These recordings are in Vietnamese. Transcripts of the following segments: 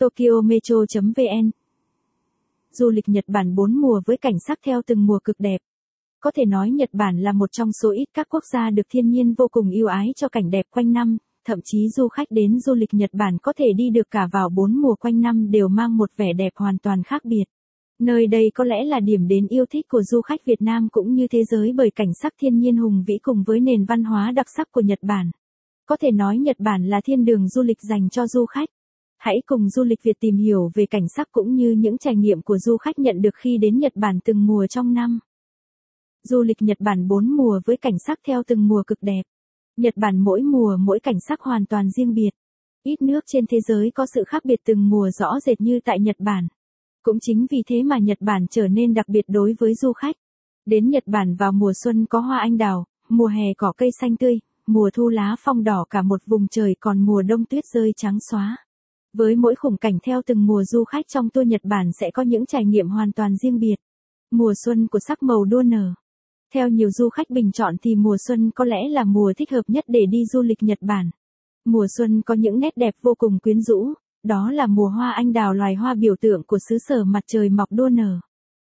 Tokyo Metro.vn Du lịch Nhật Bản bốn mùa với cảnh sắc theo từng mùa cực đẹp. Có thể nói Nhật Bản là một trong số ít các quốc gia được thiên nhiên vô cùng yêu ái cho cảnh đẹp quanh năm, thậm chí du khách đến du lịch Nhật Bản có thể đi được cả vào bốn mùa quanh năm đều mang một vẻ đẹp hoàn toàn khác biệt. Nơi đây có lẽ là điểm đến yêu thích của du khách Việt Nam cũng như thế giới bởi cảnh sắc thiên nhiên hùng vĩ cùng với nền văn hóa đặc sắc của Nhật Bản. Có thể nói Nhật Bản là thiên đường du lịch dành cho du khách. Hãy cùng du lịch Việt tìm hiểu về cảnh sắc cũng như những trải nghiệm của du khách nhận được khi đến Nhật Bản từng mùa trong năm. Du lịch Nhật Bản 4 mùa với cảnh sắc theo từng mùa cực đẹp. Nhật Bản mỗi mùa mỗi cảnh sắc hoàn toàn riêng biệt. Ít nước trên thế giới có sự khác biệt từng mùa rõ rệt như tại Nhật Bản. Cũng chính vì thế mà Nhật Bản trở nên đặc biệt đối với du khách. Đến Nhật Bản vào mùa xuân có hoa anh đào, mùa hè cỏ cây xanh tươi, mùa thu lá phong đỏ cả một vùng trời còn mùa đông tuyết rơi trắng xóa. Với mỗi khung cảnh theo từng mùa du khách trong tour Nhật Bản sẽ có những trải nghiệm hoàn toàn riêng biệt. Mùa xuân của sắc màu đua nở. Theo nhiều du khách bình chọn thì mùa xuân có lẽ là mùa thích hợp nhất để đi du lịch Nhật Bản. Mùa xuân có những nét đẹp vô cùng quyến rũ, đó là mùa hoa anh đào loài hoa biểu tượng của xứ sở mặt trời mọc đua nở.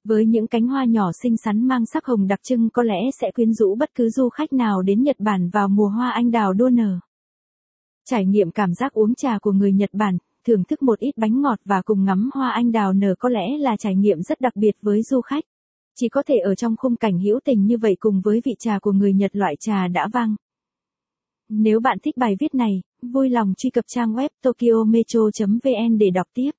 Với những cánh hoa nhỏ xinh xắn mang sắc hồng đặc trưng có lẽ sẽ quyến rũ bất cứ du khách nào đến Nhật Bản vào mùa hoa anh đào đua nở. Trải nghiệm cảm giác uống trà của người Nhật Bản, thưởng thức một ít bánh ngọt và cùng ngắm hoa anh đào nở có lẽ là trải nghiệm rất đặc biệt với du khách. Chỉ có thể ở trong khung cảnh hữu tình như vậy cùng với vị trà của người Nhật loại trà đã vang. Nếu bạn thích bài viết này, vui lòng truy cập trang web tokyometro.vn để đọc tiếp.